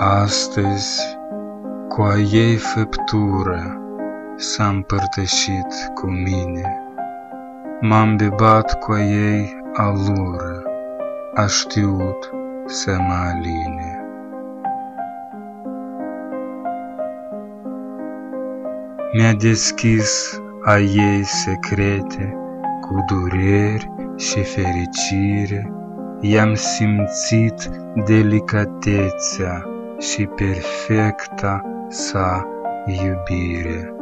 Astăzi, cu a ei făptură, s-a împărtășit cu mine. M-am bebat cu a ei alură, a știut să mă aline. Mi-a deschis a ei secrete, cu dureri și fericire, i-am simțit delicatețea și perfecta sa iubire.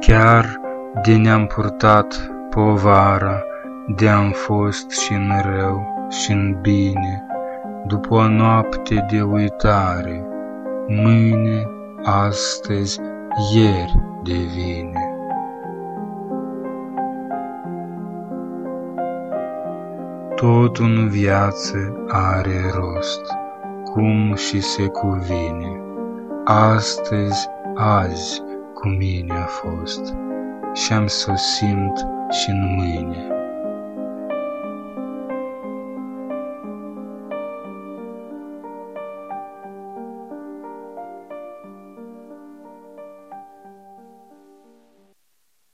Chiar de ne-am purtat povara, de-am fost și în rău și în bine, după o noapte de uitare, mâine, astăzi, ieri devine. Totul în viață are rost, cum și se cuvine. Astăzi, azi, cu mine a fost și am să o simt și în mâine.